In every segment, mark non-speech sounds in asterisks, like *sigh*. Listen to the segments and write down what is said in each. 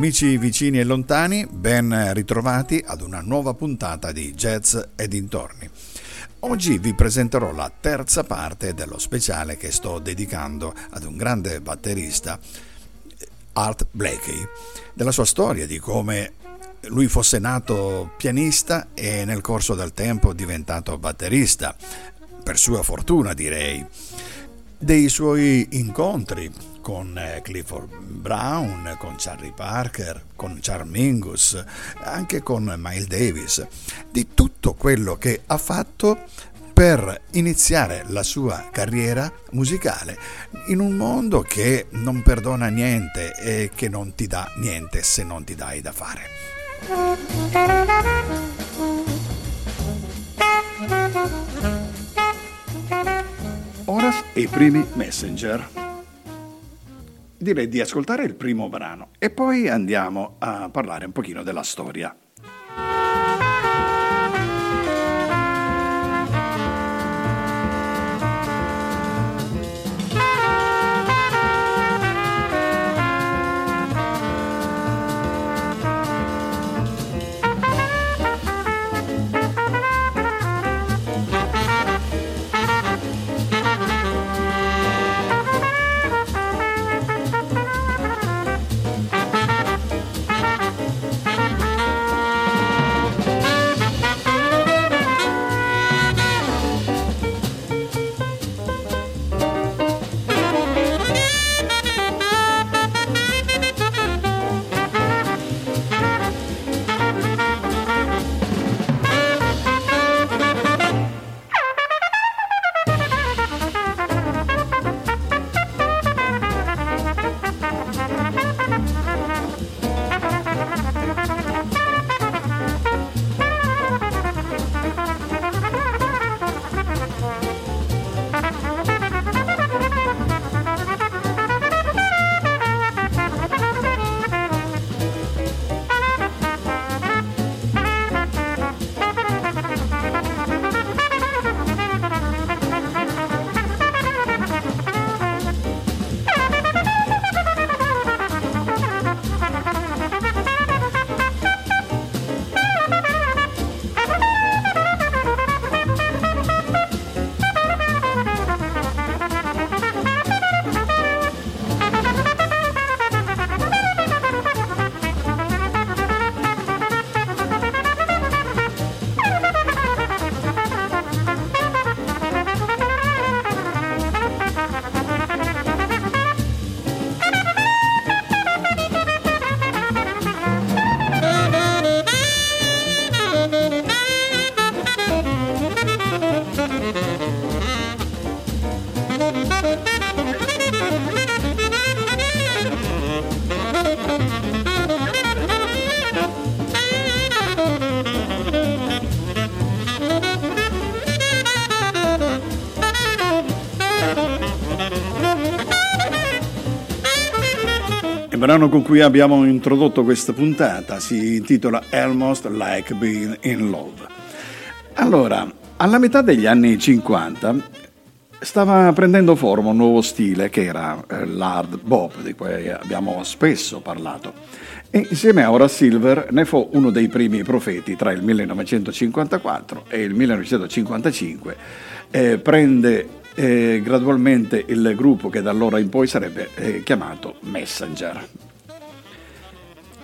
Amici vicini e lontani, ben ritrovati ad una nuova puntata di Jazz e dintorni. Oggi vi presenterò la terza parte dello speciale che sto dedicando ad un grande batterista, Art Blakey, della sua storia, di come lui fosse nato pianista e nel corso del tempo diventato batterista, per sua fortuna direi, dei suoi incontri con eh, Clifford Brown, con Charlie Parker, con Charles Mingus, anche con Miles Davis, di tutto quello che ha fatto per iniziare la sua carriera musicale in un mondo che non perdona niente e che non ti dà niente se non ti dai da fare. Ora i primi messenger direi di ascoltare il primo brano e poi andiamo a parlare un pochino della storia. Brano con cui abbiamo introdotto questa puntata si intitola Almost Like Being in Love. Allora, alla metà degli anni 50 stava prendendo forma un nuovo stile che era eh, l'hard bop, di cui abbiamo spesso parlato. E insieme a Horace Silver ne fu uno dei primi profeti tra il 1954 e il 1955. Eh, prende eh, gradualmente il gruppo che da allora in poi sarebbe eh, chiamato Messenger.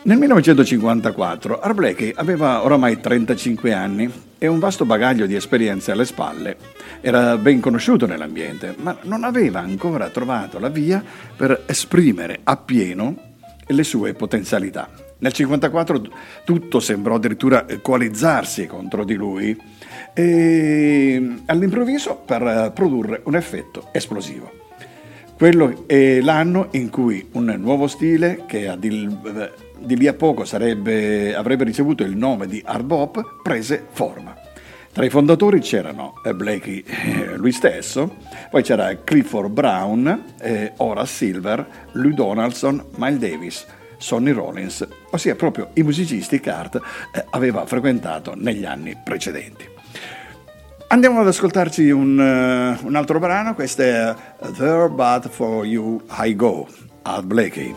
Nel 1954 Art Blakey aveva oramai 35 anni e un vasto bagaglio di esperienze alle spalle. Era ben conosciuto nell'ambiente, ma non aveva ancora trovato la via per esprimere appieno le sue potenzialità. Nel 1954 tutto sembrò addirittura coalizzarsi contro di lui e all'improvviso per produrre un effetto esplosivo. Quello è l'anno in cui un nuovo stile che di, di lì a poco sarebbe, avrebbe ricevuto il nome di hard bop prese forma. Tra i fondatori c'erano eh, Blakey, eh, lui stesso, poi c'era Clifford Brown, eh, Horace Silver, Lou Donaldson, Miles Davis, Sonny Rollins, ossia proprio i musicisti che Art eh, aveva frequentato negli anni precedenti. Andiamo ad ascoltarci un, uh, un altro brano, questo è There But For You I Go, Art Blakey.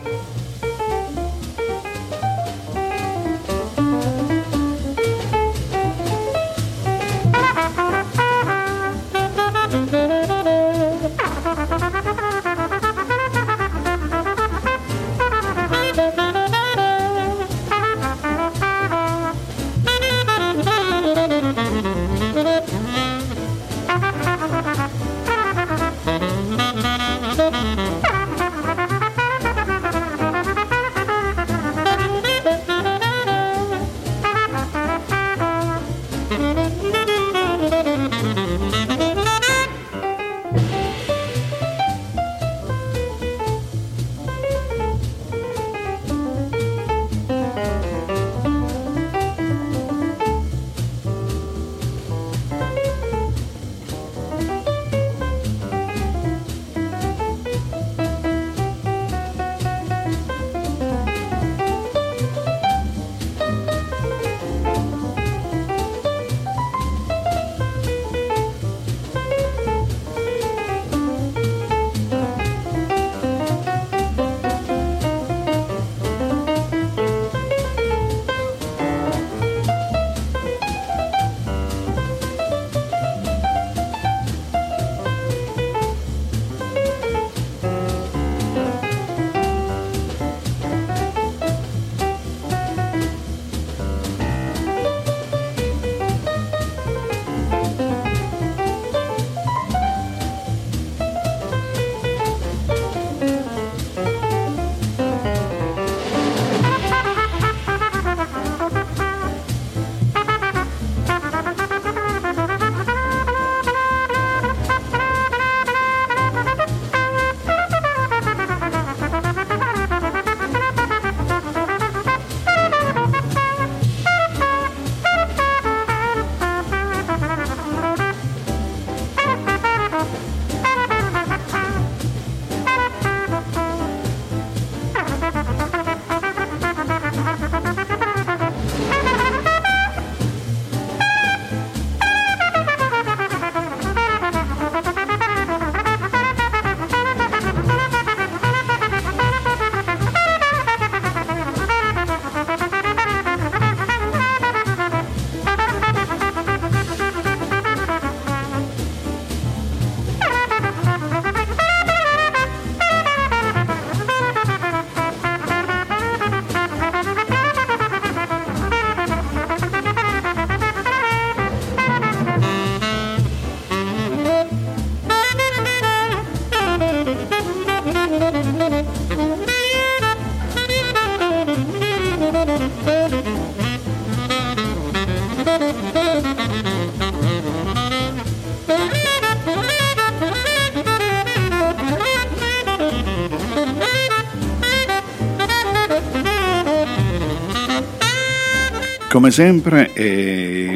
Come sempre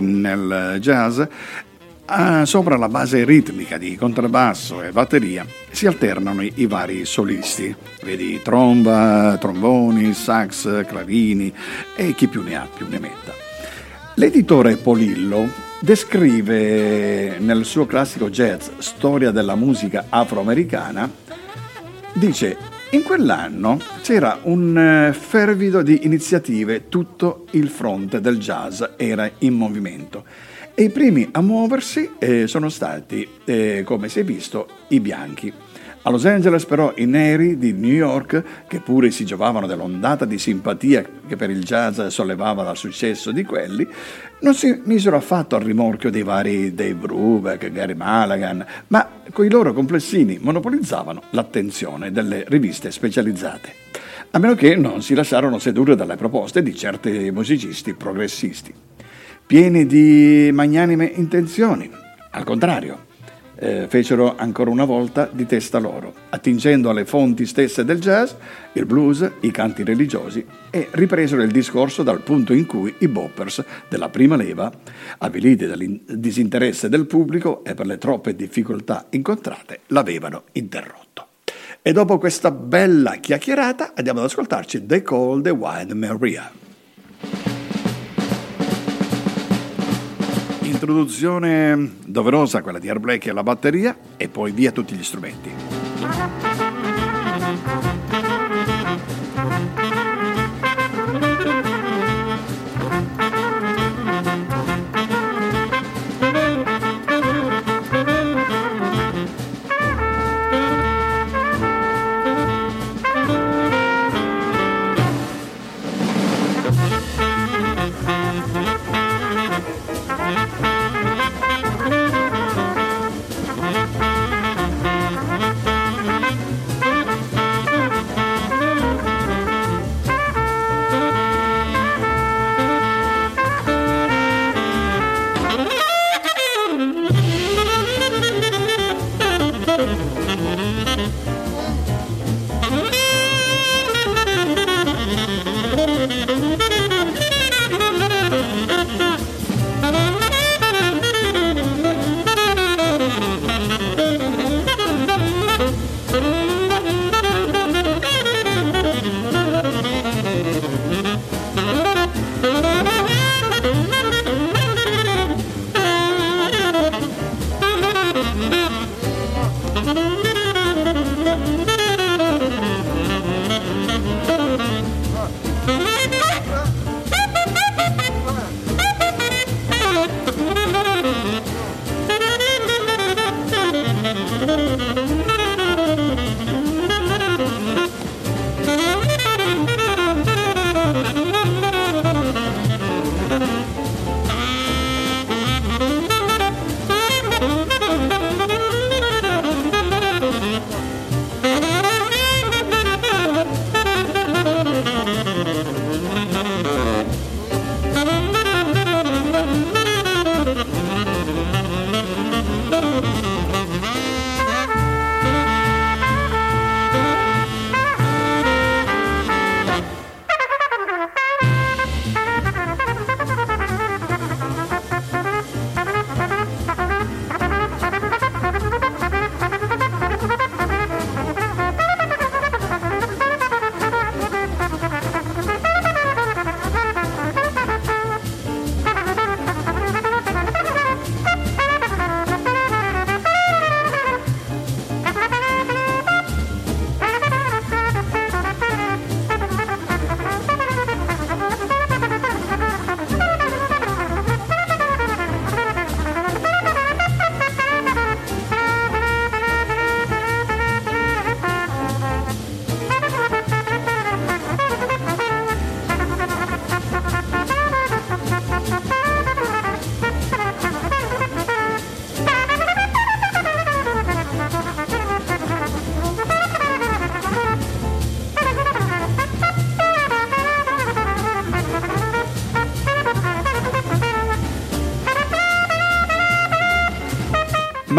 nel jazz, ah, sopra la base ritmica di contrabbasso e batteria si alternano i, vari solisti, vedi tromba, tromboni, sax, clarini e chi più ne ha più ne metta. L'editore Polillo descrive nel suo classico jazz Storia della musica afroamericana, dice in quell'anno c'era un eh, fervido di iniziative, tutto il fronte del jazz era in movimento e i primi a muoversi eh, sono stati, eh, come si è visto, i bianchi. A Los Angeles però i neri di New York, che pure si giovavano dell'ondata di simpatia che per il jazz sollevava dal successo di quelli, non si misero affatto al rimorchio dei vari Dave Brubeck, Gary Mulligan, ma coi loro complessini monopolizzavano l'attenzione delle riviste specializzate. A meno che non si lasciarono sedurre dalle proposte di certi musicisti progressisti, pieni di magnanime intenzioni. Al contrario, eh, fecero ancora una volta di testa loro, attingendo alle fonti stesse del jazz, il blues, i canti religiosi e ripresero il discorso dal punto in cui i boppers della prima leva, avviliti dal disinteresse del pubblico e per le troppe difficoltà incontrate, l'avevano interrotto. E dopo questa bella chiacchierata andiamo ad ascoltarci The Call the Wild Maria. Introduzione doverosa, quella di Air Black alla batteria e poi via tutti gli strumenti.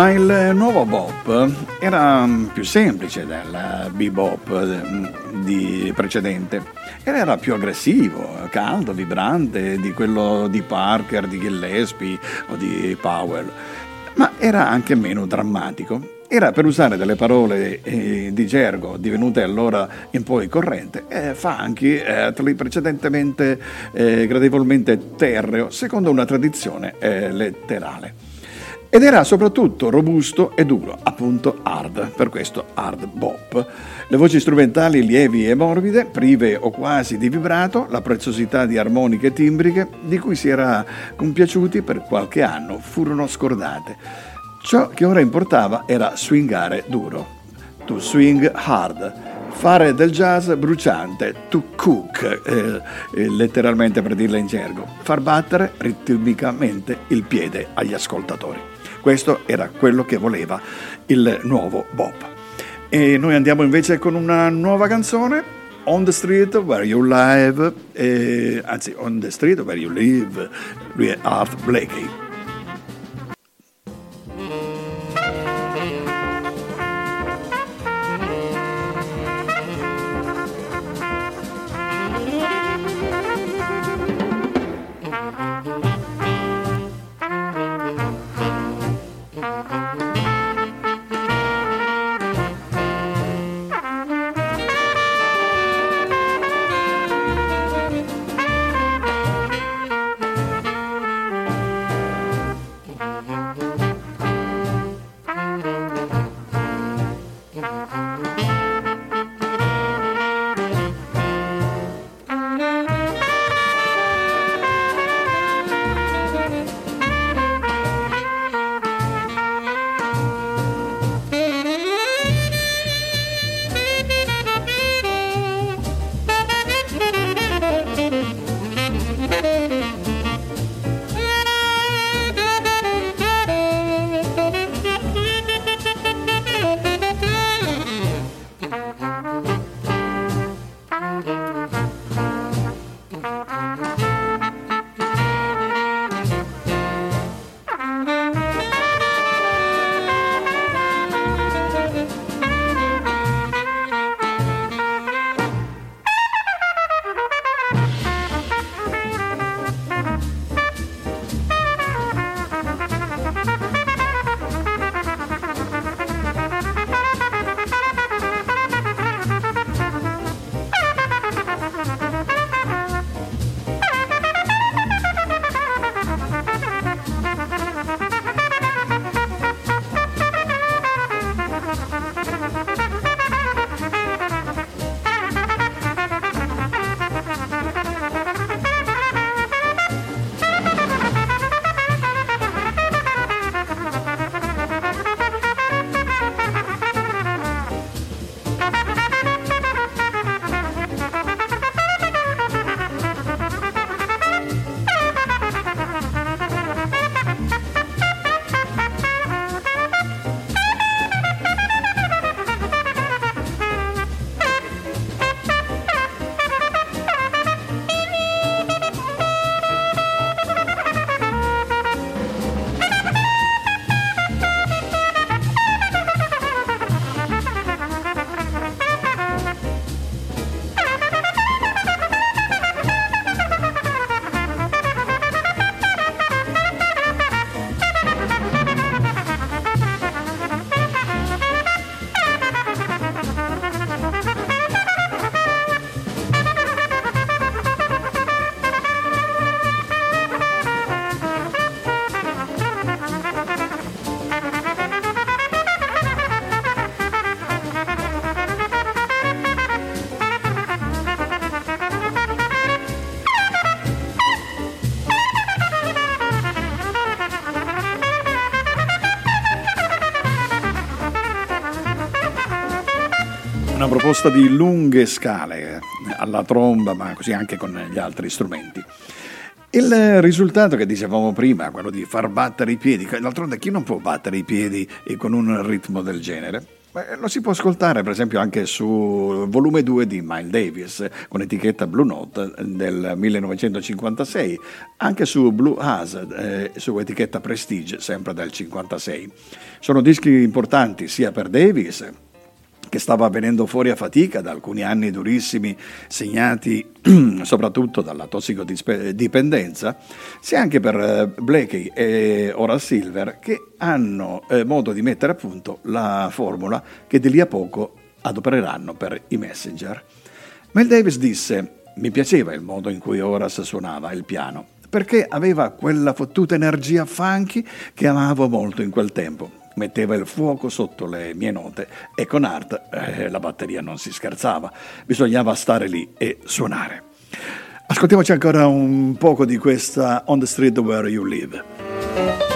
Ma il nuovo bop era più semplice del bebop di precedente ed era più aggressivo, caldo, vibrante di quello di Parker, di Gillespie o di Powell, ma era anche meno drammatico. Era per usare delle parole eh, di gergo divenute allora in poi corrente, eh, funky, eh, precedentemente eh, gradevolmente terreo, secondo una tradizione eh, letterale. Ed era soprattutto robusto e duro, appunto hard, per questo hard bop. Le voci strumentali lievi e morbide, prive o quasi di vibrato, la preziosità di armoniche timbriche, di cui si era compiaciuti per qualche anno, furono scordate. Ciò che ora importava era swingare duro, to swing hard, fare del jazz bruciante, to cook, eh, eh, letteralmente per dirla in gergo, far battere ritmicamente il piede agli ascoltatori. Questo era quello che voleva il nuovo Bob. E noi andiamo invece con una nuova canzone, On the Street Where You Live, eh, anzi On the Street Where You Live, lui è Art Blakey. Proposta di lunghe scale alla tromba, ma così anche con gli altri strumenti. Il risultato che dicevamo prima, quello di far battere i piedi, d'altronde chi non può battere i piedi con un ritmo del genere? Beh, lo si può ascoltare per esempio anche su volume 2 di Miles Davis con etichetta Blue Note del 1956, anche su Blue Hazard eh, su etichetta Prestige sempre del 1956. Sono dischi importanti sia per Davis che stava venendo fuori a fatica da alcuni anni durissimi segnati *clears throat* soprattutto dalla tossicodipendenza, sia anche per eh, Blakey e Ora Silver che hanno eh, modo di mettere a punto la formula che di lì a poco adopereranno per i Messenger. Mel Davis disse mi piaceva il modo in cui Horace suonava il piano, perché aveva quella fottuta energia funky che amavo molto in quel tempo metteva il fuoco sotto le mie note e con Art eh, la batteria non si scherzava, bisognava stare lì e suonare. Ascoltiamoci ancora un poco di questa On the Street Where You Live.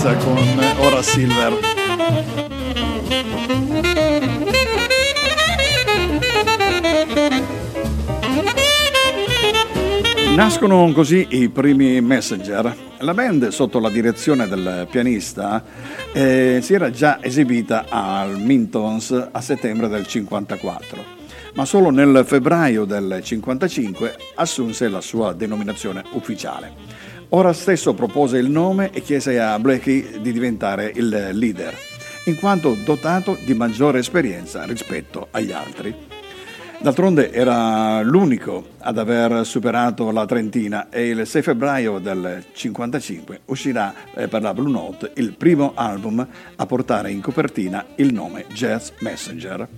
Scherza con Ora Silver. Nascono così i primi Messenger. La band, sotto la direzione del pianista, eh, si era già esibita al Mintons a settembre del 1954, ma solo nel febbraio del 1955 assunse la sua denominazione ufficiale. Ora stesso propose il nome e chiese a Blakey di diventare il leader, in quanto dotato di maggiore esperienza rispetto agli altri. D'altronde era l'unico ad aver superato la trentina e il 6 febbraio del 1955 uscirà eh, per la Blue Note il primo album a portare in copertina il nome Jazz Messenger.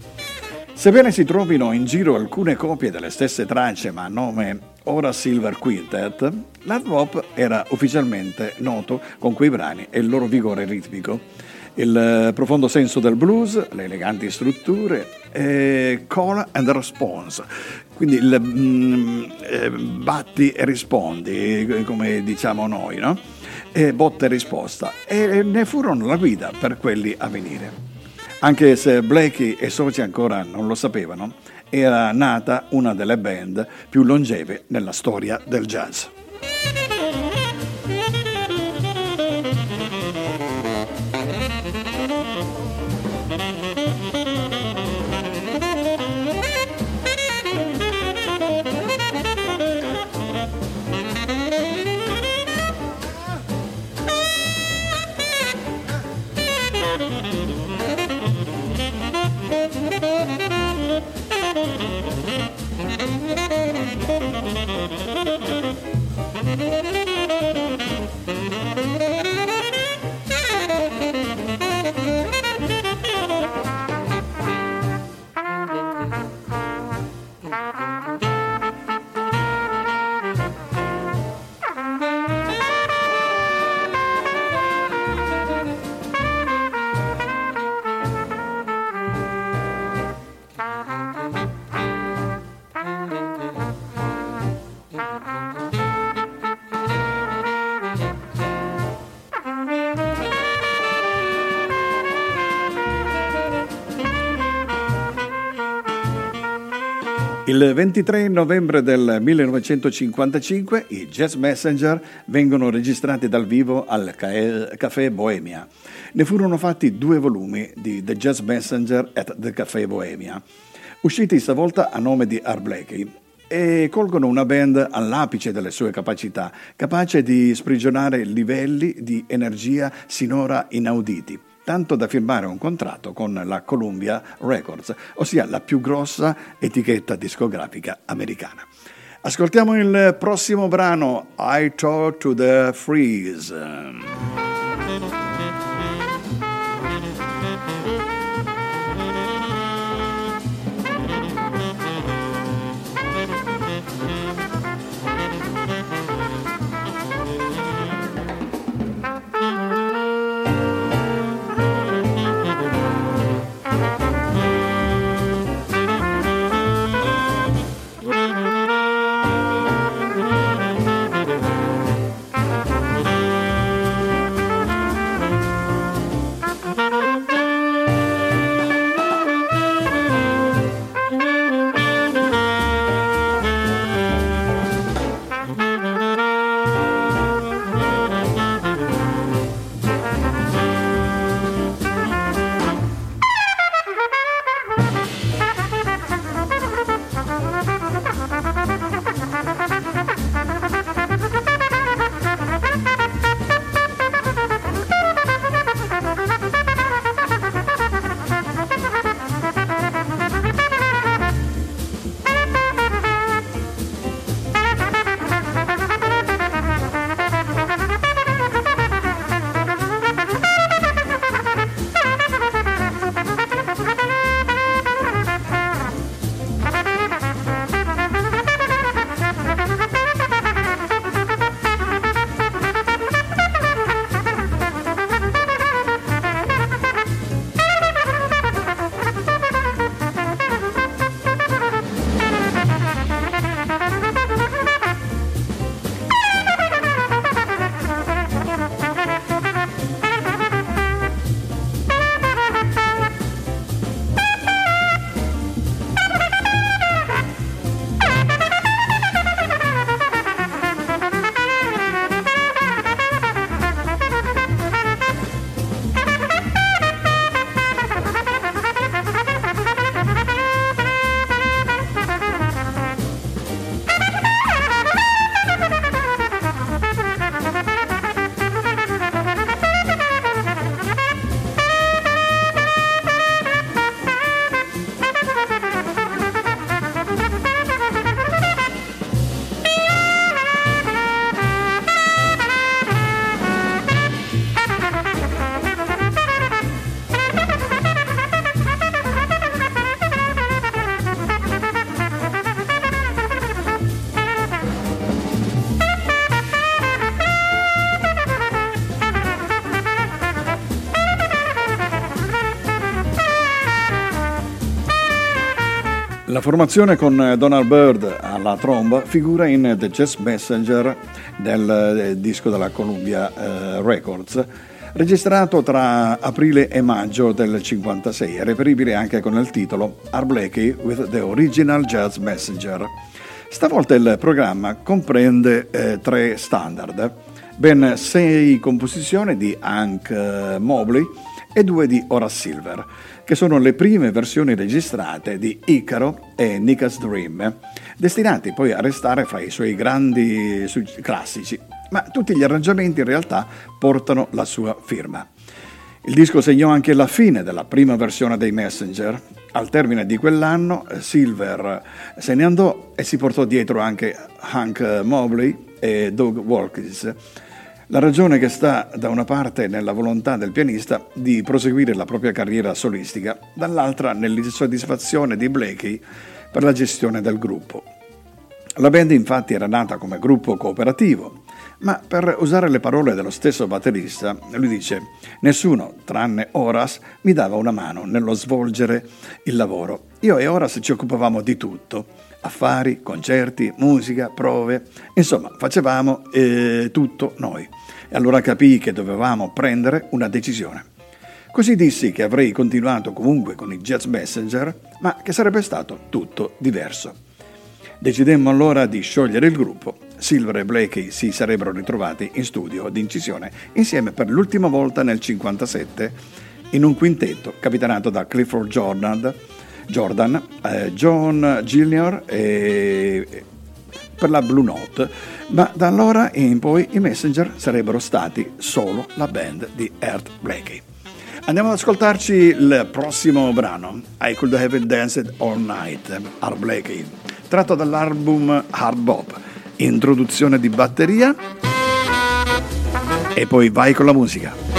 Sebbene si trovino in giro alcune copie delle stesse tracce ma a nome ora Silver Quintet, l'hard era ufficialmente noto con quei brani e il loro vigore ritmico, il eh, profondo senso del blues, le eleganti strutture e call and response, quindi il mm, eh, batti e rispondi, come diciamo noi, no? E botta e risposta, e ne furono la guida per quelli a venire. Anche se Blakey e soci ancora non lo sapevano, era nata una delle band più longeve nella storia del jazz. Il 23 novembre del 1955 i Jazz Messenger vengono registrati dal vivo al Café Bohemia. Ne furono fatti due volumi di The Jazz Messenger at the Café Bohemia, usciti stavolta a nome di Art Blakey e colgono una band all'apice delle sue capacità, capace di sprigionare livelli di energia sinora inauditi tanto da firmare un contratto con la Columbia Records, ossia la più grossa etichetta discografica americana. Ascoltiamo il prossimo brano, I Talk to the Freeze. Formazione con Donald Byrd alla tromba figura in The Jazz Messenger del eh, disco della Columbia eh, Records, registrato tra aprile e maggio del 1956, reperibile anche con il titolo Art Blakey with the Original Jazz Messenger. Stavolta il programma comprende eh, tre standard, ben sei composizioni di Hank eh, Mobley e due di Horace Silver che sono le prime versioni registrate di Icaro e Nika's Dream, destinati poi a restare fra i suoi grandi classici, ma tutti gli arrangiamenti in realtà portano la sua firma. Il disco segnò anche la fine della prima versione dei Messenger. Al termine di quell'anno Silver se ne andò e si portò dietro anche Hank Mobley e Doug Wilkins, la ragione che sta da una parte nella volontà del pianista di proseguire la propria carriera solistica, dall'altra nell'insoddisfazione di Blakey per la gestione del gruppo. La band infatti era nata come gruppo cooperativo, ma per usare le parole dello stesso batterista, lui dice: Nessuno, tranne Horace, mi dava una mano nello svolgere il lavoro. Io e Horace ci occupavamo di tutto: affari, concerti, musica, prove, insomma, facevamo eh, tutto noi e allora capii che dovevamo prendere una decisione. Così dissi che avrei continuato comunque con i Jazz Messenger, ma che sarebbe stato tutto diverso. Decidemmo allora di sciogliere il gruppo. Silver e Blakey si sarebbero ritrovati in studio di incisione insieme per l'ultima volta nel 1957 in un quintetto capitanato da Clifford Jordan, Jordan eh, John Gillior e per la Blue Note, ma da allora in poi i Messenger sarebbero stati solo la band di Ert Blakey. Andiamo ad ascoltarci il prossimo brano, I Could Have Danced All Night, Art Blakey, tratto dall'album Hard Bop, introduzione di batteria e poi vai con la musica.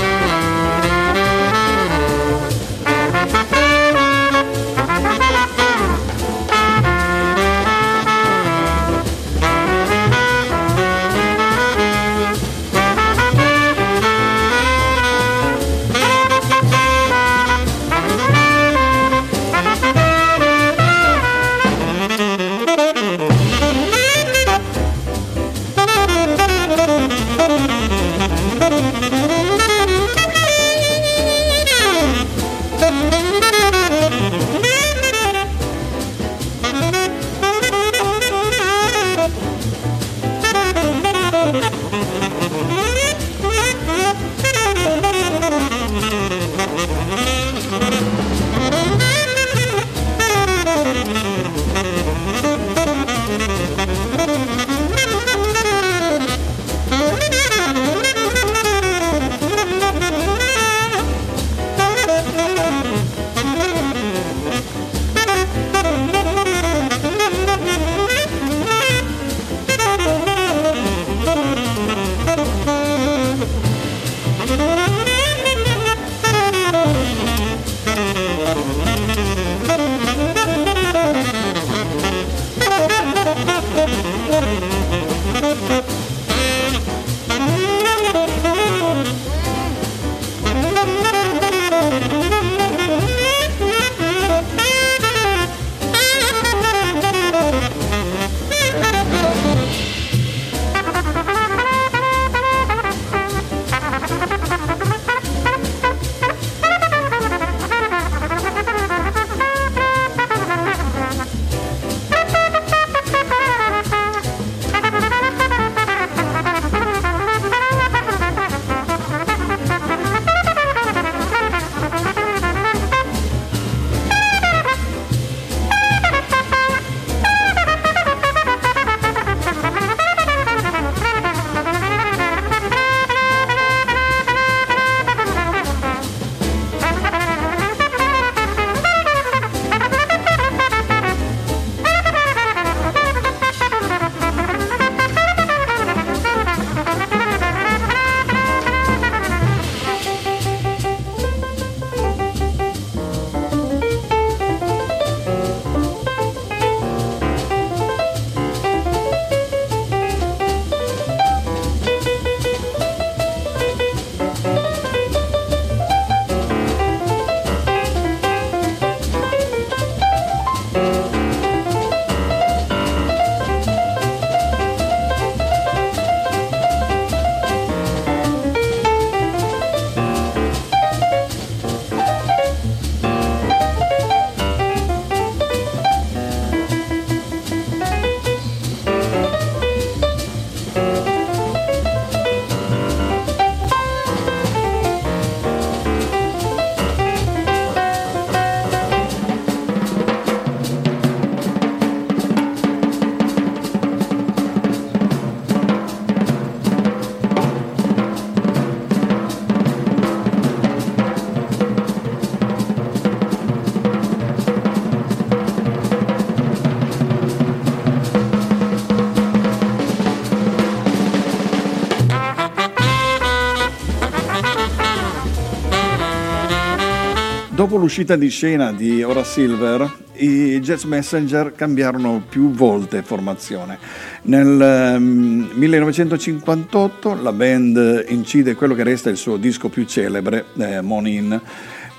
L'uscita di scena di Ora Silver, i Jazz Messenger cambiarono più volte formazione. Nel 1958 ehm, la band incide quello che resta il suo disco più celebre, eh, Monin,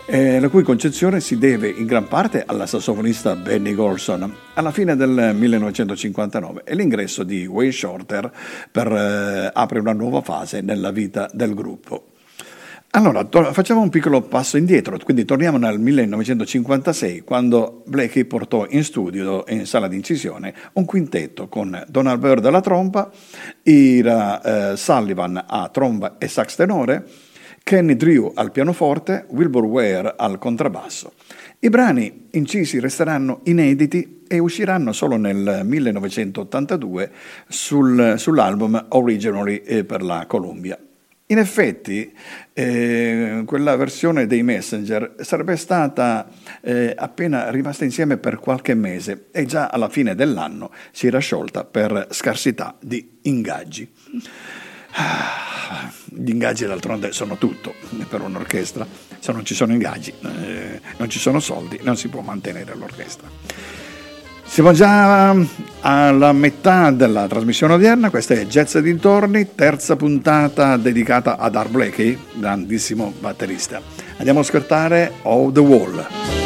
eh, la cui concezione si deve in gran parte alla sassofonista Benny Golson alla fine del 1959 e l'ingresso di Wayne Shorter per eh, aprire una nuova fase nella vita del gruppo. Allora, to- facciamo un piccolo passo indietro, quindi torniamo nel 1956, quando Blakey portò in studio, in sala di incisione, un quintetto con Donald Byrd alla tromba, Ira eh, Sullivan a tromba e sax tenore, Kenny Drew al pianoforte, Wilbur Ware al contrabbasso. I brani incisi resteranno inediti e usciranno solo nel 1982 sul, sull'album Originally eh, per la Columbia. In effetti, eh, quella versione dei Messenger sarebbe stata eh, appena rimasta insieme per qualche mese e già alla fine dell'anno si era sciolta per scarsità di ingaggi. Ah, gli ingaggi d'altronde sono tutto per un'orchestra, se non ci sono ingaggi, eh, non ci sono soldi, non si può mantenere l'orchestra. Siamo già alla metà della trasmissione odierna, questa è Jazz e dintorni, terza puntata dedicata ad Art Blakey, grandissimo batterista. Andiamo a ascoltare All the Wall.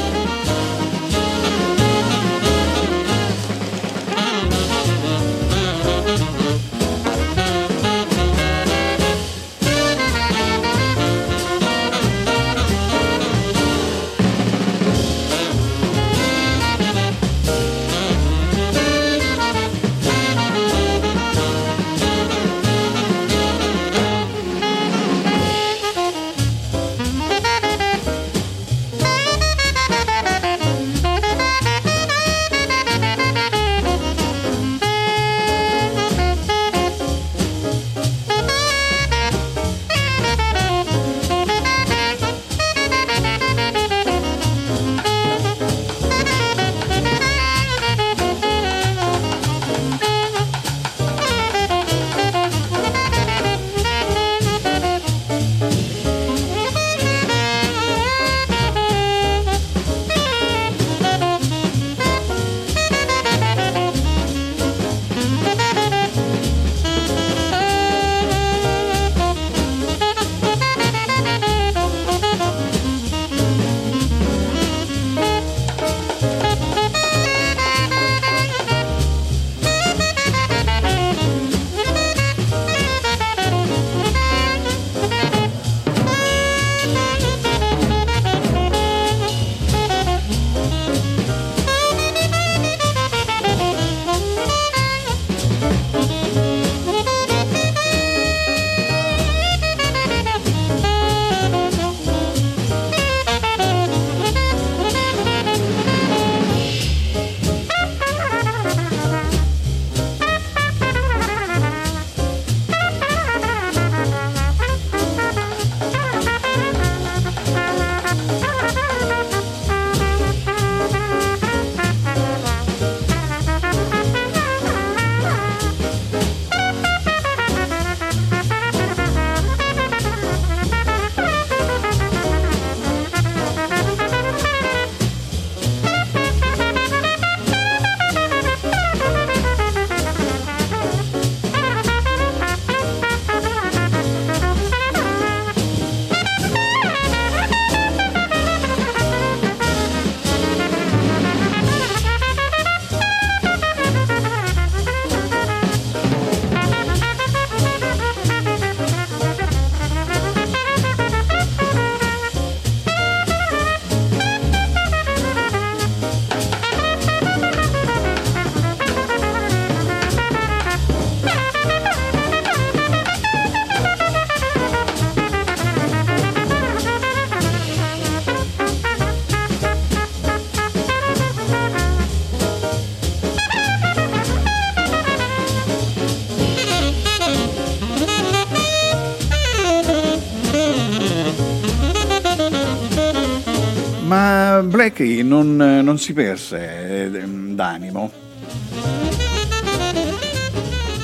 Blackie non, non si perse eh, d'animo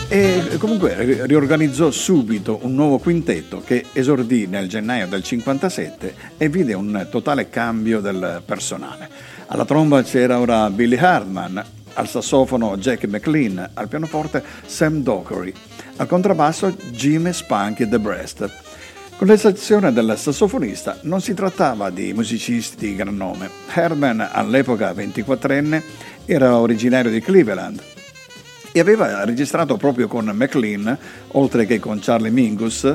e comunque riorganizzò subito un nuovo quintetto che esordì nel gennaio del 57 e vide un totale cambio del personale. Alla tromba c'era ora Billy Hartman, al sassofono Jack McLean, al pianoforte Sam Dockery, al contrabbasso Jimmy Spunky The Breast con l'eccezione del sassofonista, non si trattava di musicisti di gran nome. Herman, all'epoca 24enne, era originario di Cleveland e aveva registrato proprio con McLean, oltre che con Charlie Mingus.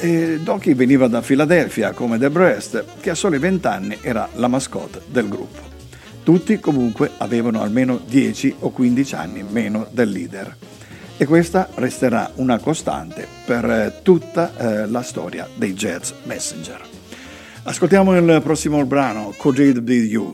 E Docky veniva da Filadelfia come The Breast, che a soli 20 anni era la mascotte del gruppo. Tutti comunque avevano almeno 10 o 15 anni meno del leader. E questa resterà una costante per eh, tutta eh, la storia dei Jazz Messenger. Ascoltiamo il prossimo brano, It Be You?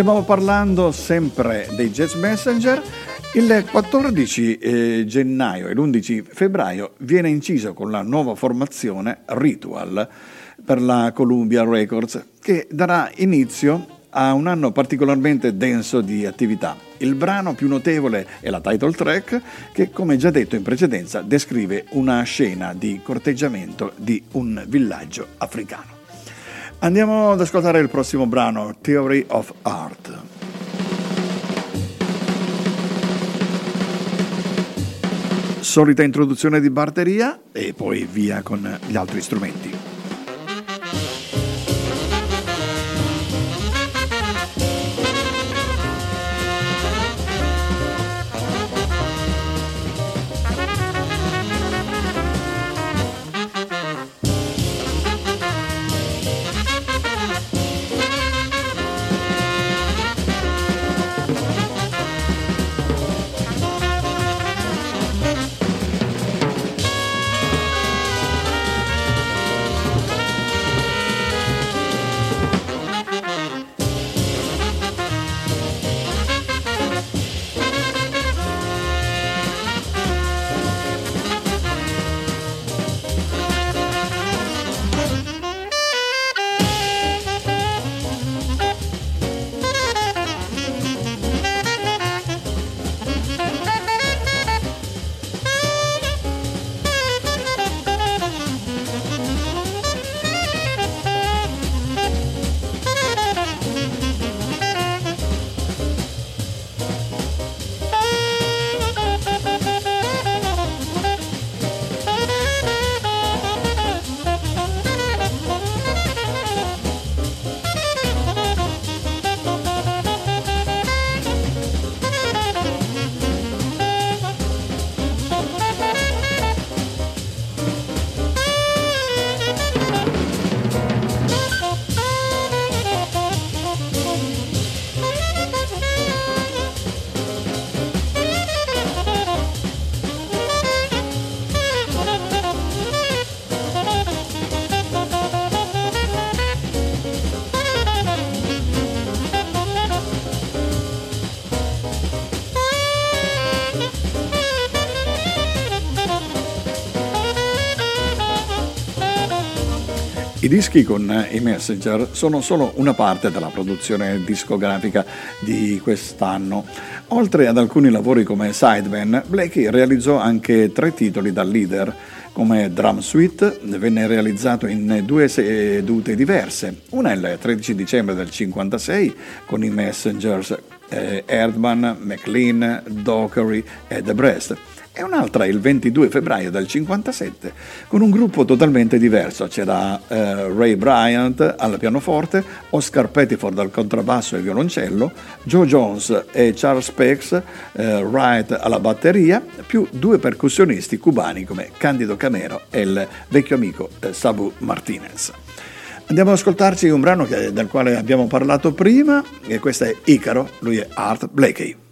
Stiamo parlando sempre dei Jazz Messenger. Il 14 eh, gennaio e l'11 febbraio viene inciso con la nuova formazione Ritual per la Columbia Records che darà inizio ha un anno particolarmente denso di attività. Il brano più notevole è la title track che, come già detto in precedenza, descrive una scena di corteggiamento di un villaggio africano. Andiamo ad ascoltare il prossimo brano, Theory of Art. Solita introduzione di batteria e poi via con gli altri strumenti. I dischi con i Messenger sono solo una parte della produzione discografica di quest'anno. Oltre ad alcuni lavori come sideman, Blakey realizzò anche tre titoli da leader come Drum Suite venne realizzato in due sedute diverse, una il 13 dicembre del 1956 con i Messengers eh, Erdman, McLean, Dockery e The Breast e un'altra il 22 febbraio del 57 con un gruppo totalmente diverso. C'era eh, Ray Bryant al pianoforte, Oscar Pettiford al contrabbasso e violoncello, Joe Jones e Charles Pex eh, Wright alla batteria, più due percussionisti cubani come Candido Camero e il vecchio amico eh, Sabu Martinez. Andiamo ad ascoltarci un brano che, del quale abbiamo parlato prima, e questo è Icaro, lui è Art Blakey.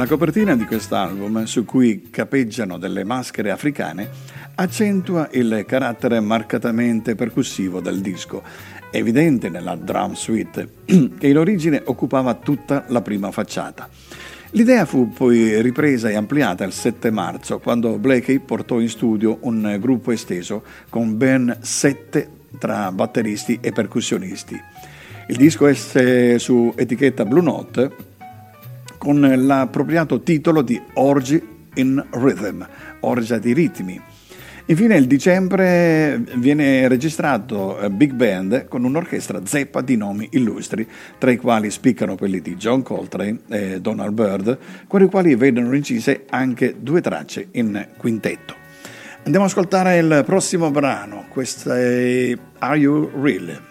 La copertina di quest'album, su cui capeggiano delle maschere africane, accentua il carattere marcatamente percussivo del disco, evidente nella drum suite, *clears throat* che in origine occupava tutta la prima facciata. L'idea fu poi ripresa e ampliata il 7 marzo, quando Blakey portò in studio un gruppo esteso con ben sette tra batteristi e percussionisti. Il disco esce su etichetta Blue Note con l'appropriato titolo di Orgy in Rhythm, orgia di ritmi. Infine il dicembre viene registrato eh, Big Band con un'orchestra zeppa di nomi illustri, tra i quali spiccano quelli di John Coltrane e Donald Byrd, con i quali vedono incise anche due tracce in quintetto. Andiamo ad ascoltare il prossimo brano, questo è Are You Real?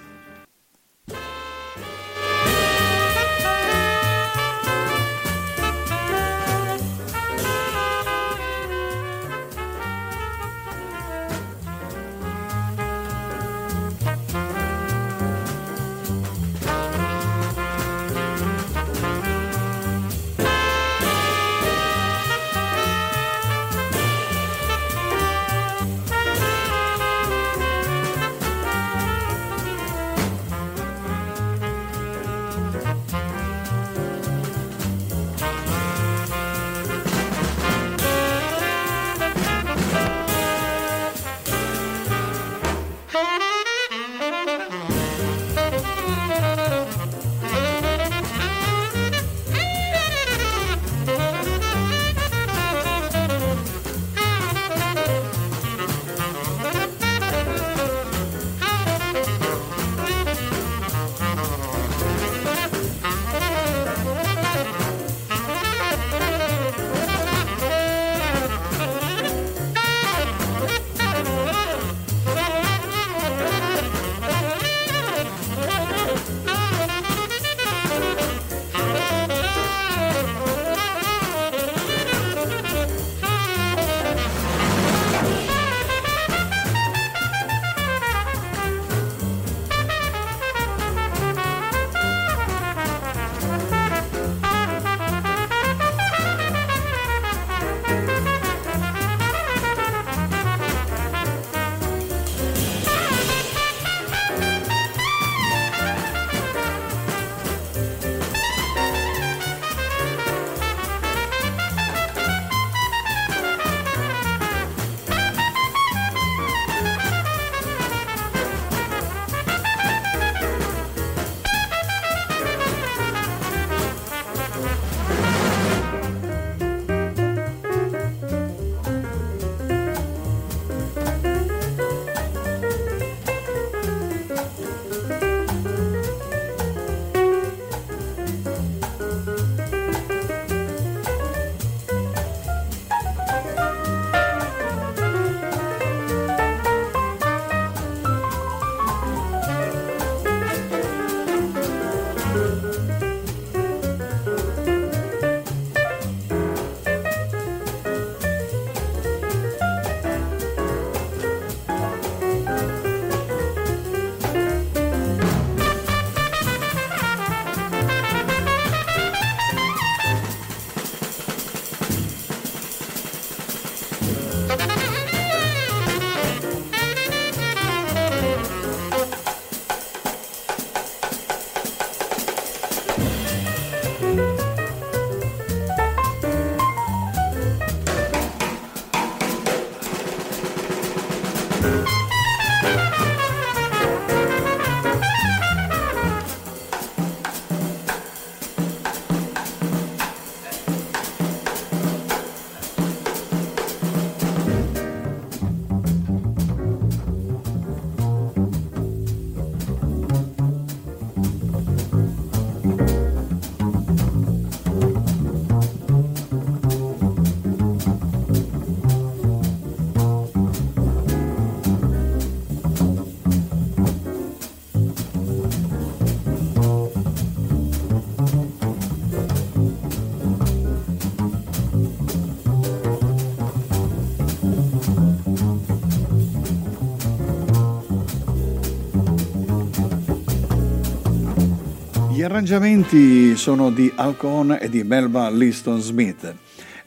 Arrangiamenti sono di Alcon e di Melba Liston Smith.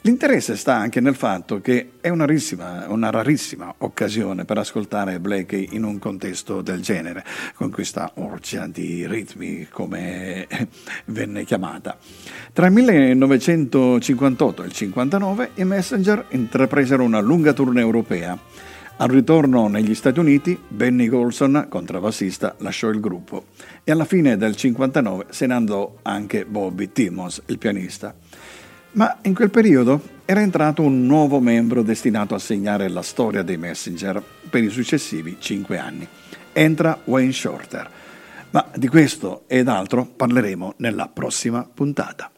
L'interesse sta anche nel fatto che è una rarissima, una rarissima, occasione per ascoltare Blakey in un contesto del genere, con questa orcia di ritmi come venne chiamata. Tra il 1958 e il 1959 i Messenger intrapresero una lunga tournée europea. Al ritorno negli Stati Uniti, Benny Golson, contrabbassista, lasciò il gruppo e alla fine del 1959 se ne andò anche Bobby Timmons, il pianista. Ma in quel periodo era entrato un nuovo membro destinato a segnare la storia dei Messenger per i successivi cinque anni. Entra Wayne Shorter. Ma di questo ed altro parleremo nella prossima puntata.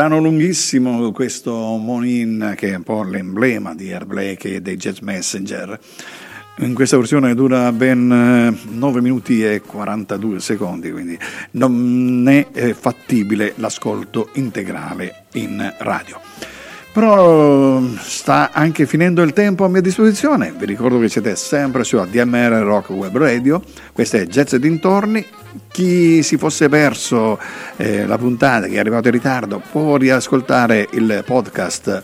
Brano lunghissimo questo Monin che è un po' l'emblema di Air Blake e dei Jazz Messenger. In questa versione dura ben 9 eh, minuti e 42 secondi, quindi non è fattibile l'ascolto integrale in radio. Però sta anche finendo il tempo a mia disposizione. Vi ricordo che siete sempre su ADMR Rock Web Radio. Questo è Jazz e dintorni. Chi si fosse perso eh, la puntata, che è arrivato in ritardo, può riascoltare il podcast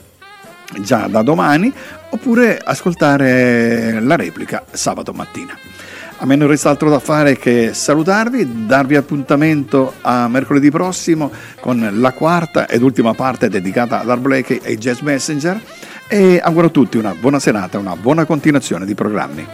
già da domani oppure ascoltare la replica sabato mattina. A me non resta altro da fare che salutarvi, darvi appuntamento a mercoledì prossimo con la quarta ed ultima parte dedicata ad Art Blakey e Jazz Messenger e auguro a tutti una buona serata, una buona continuazione di programmi.